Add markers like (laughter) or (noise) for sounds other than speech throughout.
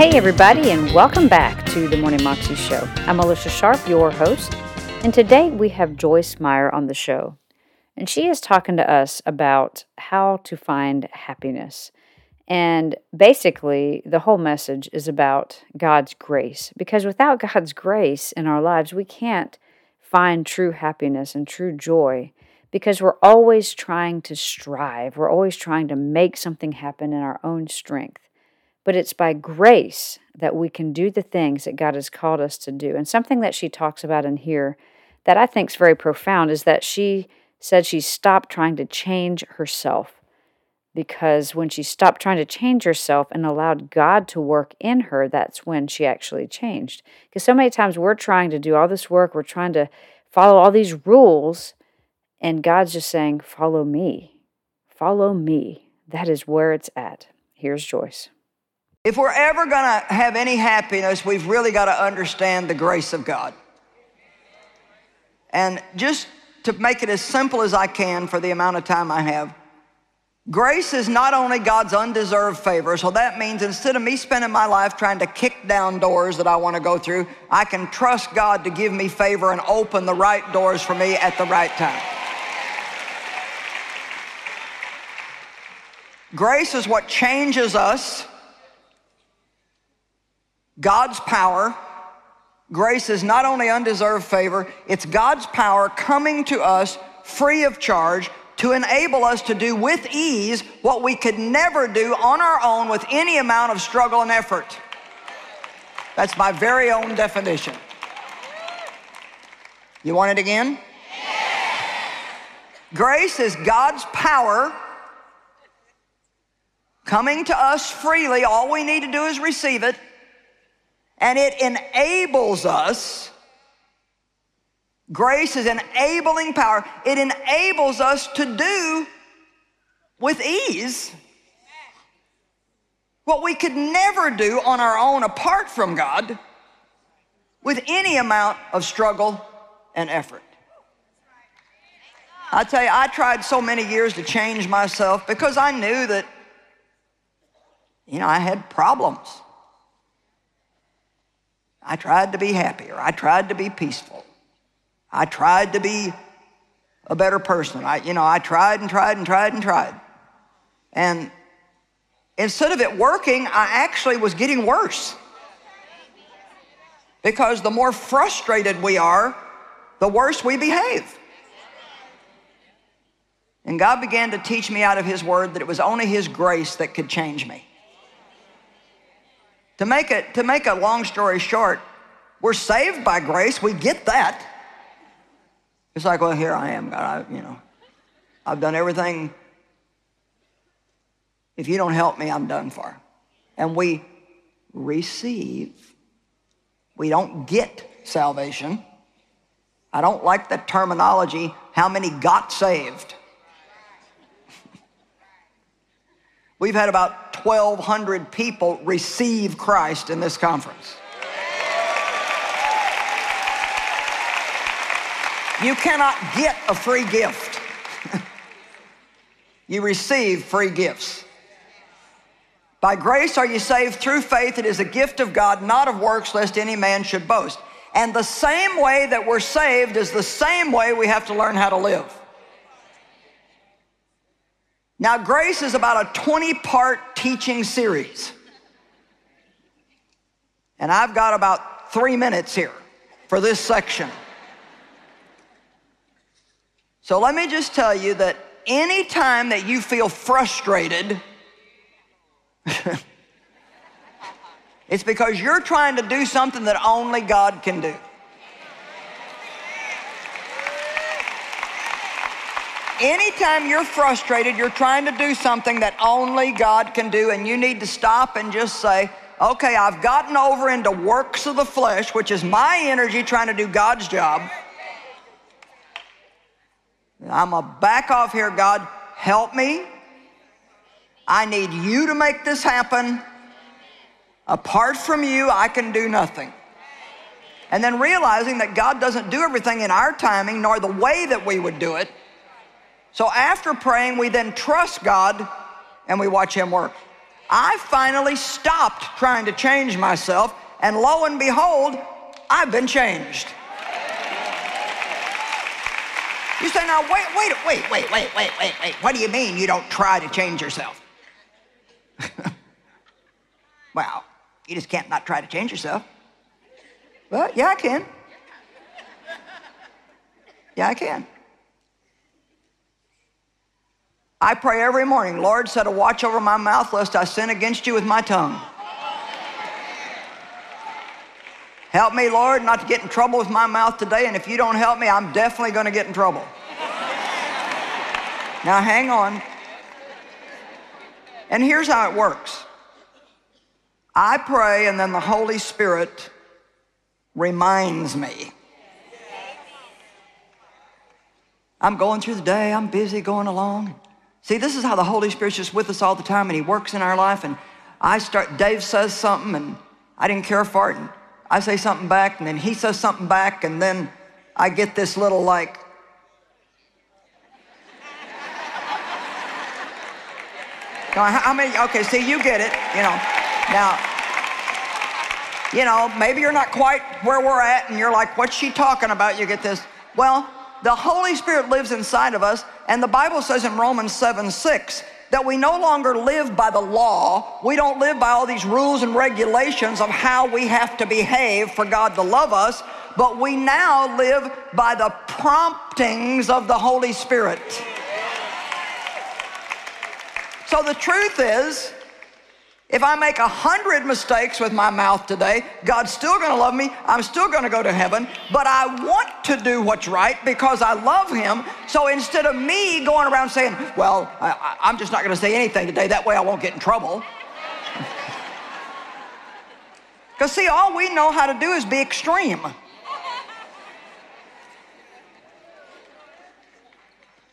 Hey, everybody, and welcome back to the Morning Moxie Show. I'm Alicia Sharp, your host, and today we have Joyce Meyer on the show. And she is talking to us about how to find happiness. And basically, the whole message is about God's grace. Because without God's grace in our lives, we can't find true happiness and true joy because we're always trying to strive. We're always trying to make something happen in our own strength. But it's by grace that we can do the things that God has called us to do. And something that she talks about in here that I think is very profound is that she said she stopped trying to change herself because when she stopped trying to change herself and allowed God to work in her, that's when she actually changed. Because so many times we're trying to do all this work, we're trying to follow all these rules, and God's just saying, Follow me. Follow me. That is where it's at. Here's Joyce. If we're ever going to have any happiness, we've really got to understand the grace of God. And just to make it as simple as I can for the amount of time I have, grace is not only God's undeserved favor, so that means instead of me spending my life trying to kick down doors that I want to go through, I can trust God to give me favor and open the right doors for me at the right time. Grace is what changes us God's power. Grace is not only undeserved favor, it's God's power coming to us free of charge to enable us to do with ease what we could never do on our own with any amount of struggle and effort. That's my very own definition. You want it again? Grace is God's power coming to us freely. All we need to do is receive it and it enables us. Grace is enabling power. It enables us to do with ease what we could never do on our own apart from God with any amount of struggle and effort. I tell you, I tried so many years to change myself because I knew that, you know, I had problems. I tried to be happier. I tried to be peaceful. I tried to be a better person. I, you know, I tried and tried and tried and tried. And instead of it working, I actually was getting worse. Because the more frustrated we are, the worse we behave. And God began to teach me out of His Word that it was only His grace that could change me. To make, it, to make a long story short, we're saved by grace. We get that. It's like, well, here I am, God. I, you know, I've done everything. If you don't help me, I'm done for. And we receive. We don't get salvation. I don't like the terminology, how many got saved. (laughs) We've had about 1,200 people receive Christ in this conference. You cannot get a free gift. (laughs) you receive free gifts. By grace are you saved through faith. It is a gift of God, not of works, lest any man should boast. And the same way that we're saved is the same way we have to learn how to live. Now, grace is about a 20 part teaching series. And I've got about three minutes here for this section. So let me just tell you that anytime that you feel frustrated, (laughs) it's because you're trying to do something that only God can do. Anytime you're frustrated, you're trying to do something that only God can do, and you need to stop and just say, okay, I've gotten over into works of the flesh, which is my energy trying to do God's job. I'm to back off here, God. Help me. I need you to make this happen. Apart from you, I can do nothing. And then realizing that God doesn't do everything in our timing nor the way that we would do it. So after praying, we then trust God and we watch Him work. I finally stopped trying to change myself, and lo and behold, I've been changed. You say, now, wait, wait, wait, wait, wait, wait, wait, wait. What do you mean you don't try to change yourself? (laughs) well, you just can't not try to change yourself. Well, yeah, I can. Yeah, I can. I pray every morning, Lord, set a watch over my mouth lest I sin against you with my tongue. Help me, Lord, not to get in trouble with my mouth today, and if you don't help me, I'm definitely going to get in trouble. now, hang on. And here's how it works I pray, and then the Holy Spirit reminds me. I'm going through the day, I'm busy going along. See, this is how the Holy Spirit's just with us all the time, and He works in our life. And I start, Dave says something, and I didn't care for it. And I say something back, and then he says something back, and then I get this little like, (laughs) how many, okay, see, you get it, you know. Now, you know, maybe you're not quite where we're at, and you're like, what's she talking about? You get this. Well, the Holy Spirit lives inside of us, and the Bible says in Romans 7 6, that we no longer live by the law. We don't live by all these rules and regulations of how we have to behave for God to love us, but we now live by the promptings of the Holy Spirit. So the truth is, if I make a hundred mistakes with my mouth today, God's still gonna love me. I'm still gonna go to heaven, but I want to do what's right because I love Him. So instead of me going around saying, Well, I, am just not gonna say anything today, that way I won't get in trouble. (laughs) Because, see, all we know how to do is be extreme.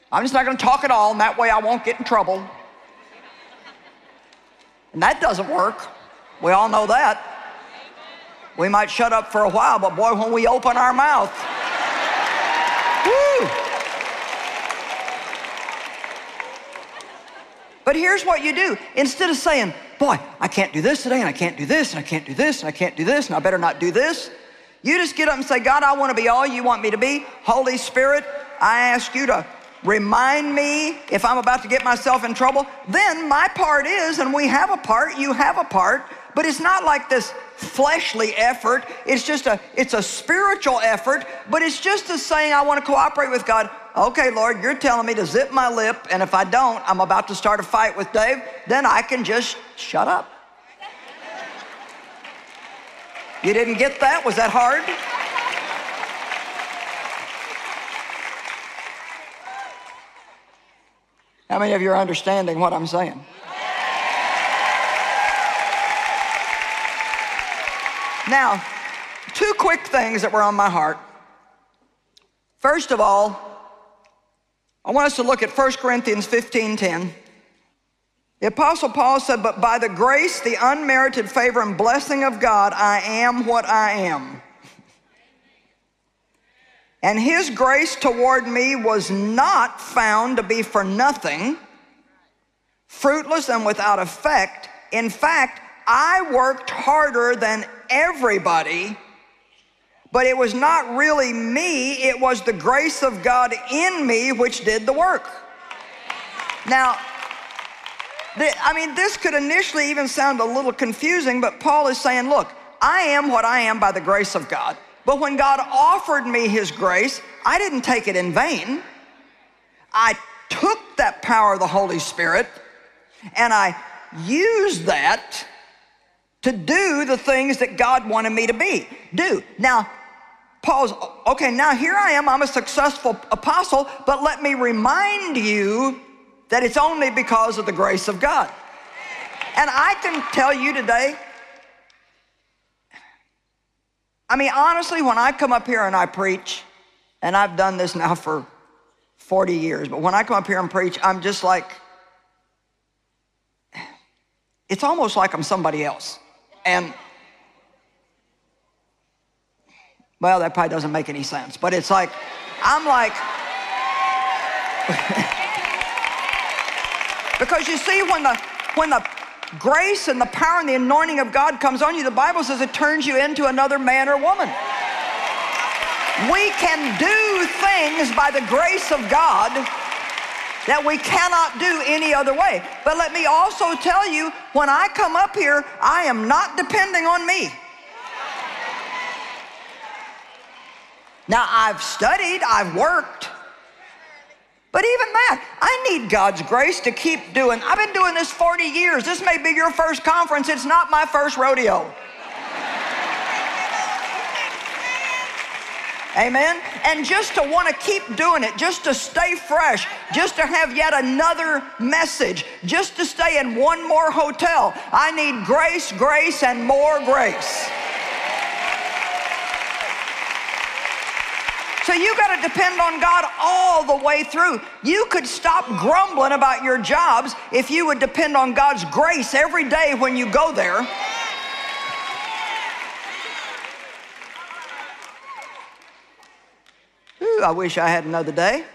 I'm just not gonna talk at all, and that way I won't get in trouble. And that doesn't work. We all know that. We might shut up for a while, but boy, when we open our mouth, whoo. But here's what you do. Instead of saying, boy, I can't do this today, and I can't do this, and I can't do this, and I can't do this, and I better not do this, you just get up and say, God, I want to be all you want me to be. Holy Spirit, I ask you to remind me if I'm about to get myself in trouble, then my part is, and we have a part, you have a part, but it's not like this fleshly effort. It's just a, it's a spiritual effort, but it's just a saying, I want to cooperate with God. Okay, Lord, you're telling me to zip my lip, and if I don't, I'm about to start a fight with Dave, then I can just shut up. You didn't get that? Was that hard? How many of you are understanding what I'm saying? Now, two quick things that were on my heart. First of all, I want us to look at 1 Corinthians 15:10. The apostle Paul said, "But by the grace, the unmerited favor and blessing of God, I am what I am." And his grace toward me was not found to be for nothing, fruitless and without effect. In fact, I worked harder than everybody, but it was not really me, it was the grace of God in me which did the work. Now, I mean, this could initially even sound a little confusing, but Paul is saying, look, I am what I am by the grace of God. But when God offered me His grace, I didn't take it in vain. I took that power of the Holy Spirit and I used that to do the things that God wanted me to be, do. Now, Paul's, okay, now here I am, I'm a successful apostle, but let me remind you that it's only because of the grace of God. And I can tell you today, I mean, honestly, when I come up here and I preach, and I've done this now for 40 years, but when I come up here and preach, I'm just like, it's almost like I'm somebody else. And, well, that probably doesn't make any sense, but it's like, I'm like, (laughs) because you see, when the, when the grace and the power and the anointing of God comes on you, the Bible says it turns you into another man or woman. We can do things by the grace of God that we cannot do any other way. But let me also tell you, when I come up here, I am not depending on me. Now, I've studied, I've worked, but even that, I need God's grace to keep doing. I've been doing this 40 years. This may be your first conference, it's not my first rodeo. Amen. And just to want to keep doing it, just to stay fresh, just to have yet another message, just to stay in one more hotel. I need grace, grace, and more grace. So you got to depend on God all the way through. You could stop grumbling about your jobs if you would depend on God's grace every day when you go there. Ooh, I wish I had another day.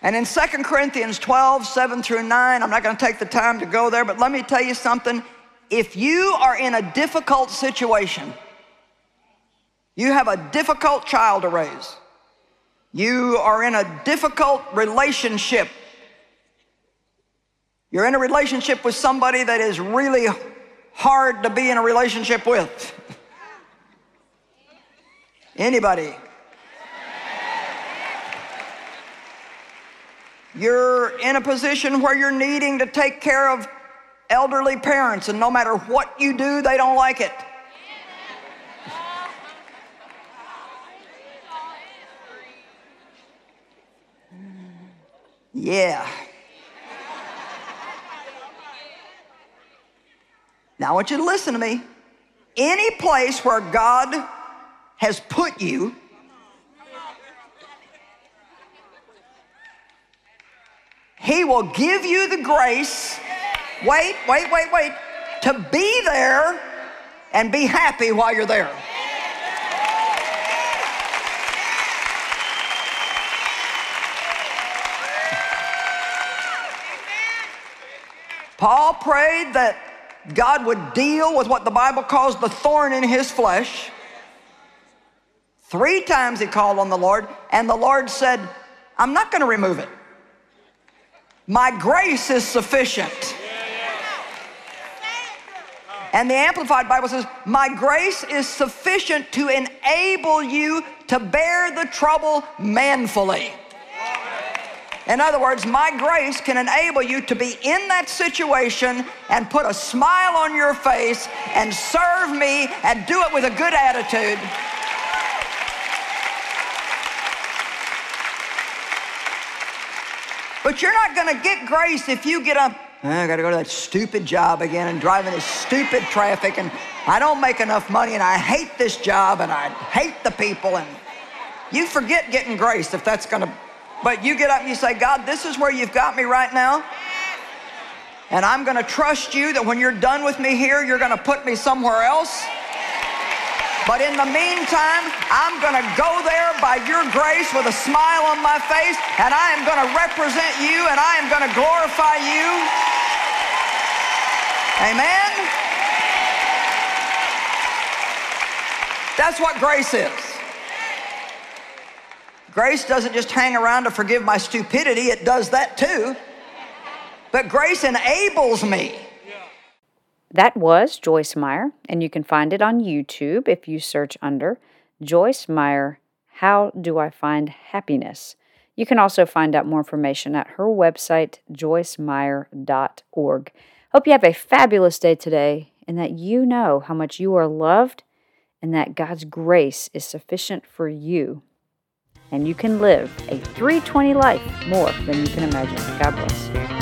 And in 2 Corinthians 12, 7 through 9, I'm not going to take the time to go there, but let me tell you something. If you are in a difficult situation, you have a difficult child to raise, you are in a difficult relationship, you're in a relationship with somebody that is really hard to be in a relationship with. (laughs) Anybody? You're in a position where you're needing to take care of elderly parents, and no matter what you do, they don't like it. Yeah. Now I want you to listen to me. Any place where God has put you, He will give you the grace. Wait, wait, wait, wait. To be there and be happy while you're there. Paul prayed that God would deal with what the Bible calls the thorn in his flesh. Three times he called on the Lord, and the Lord said, I'm not going to remove it. My grace is sufficient. And the Amplified Bible says, My grace is sufficient to enable you to bear the trouble manfully. In other words, my grace can enable you to be in that situation and put a smile on your face and serve me and do it with a good attitude. But you're not going to get grace if you get up. I got to go to that stupid job again and drive in this stupid traffic, and I don't make enough money, and I hate this job, and I hate the people, and you forget getting grace if that's going to but you get up and you say, God, this is where you've got me right now. And I'm going to trust you that when you're done with me here, you're going to put me somewhere else. But in the meantime, I'm going to go there by your grace with a smile on my face, and I am going to represent you and I am going to glorify you. Amen? That's what grace is. Grace doesn't just hang around to forgive my stupidity, it does that too. But grace enables me. That was Joyce Meyer, and you can find it on YouTube if you search under Joyce Meyer, How Do I Find Happiness? You can also find out more information at her website, joycemeyer.org. Hope you have a fabulous day today and that you know how much you are loved and that God's grace is sufficient for you and you can live a 320 life more than you can imagine. God bless.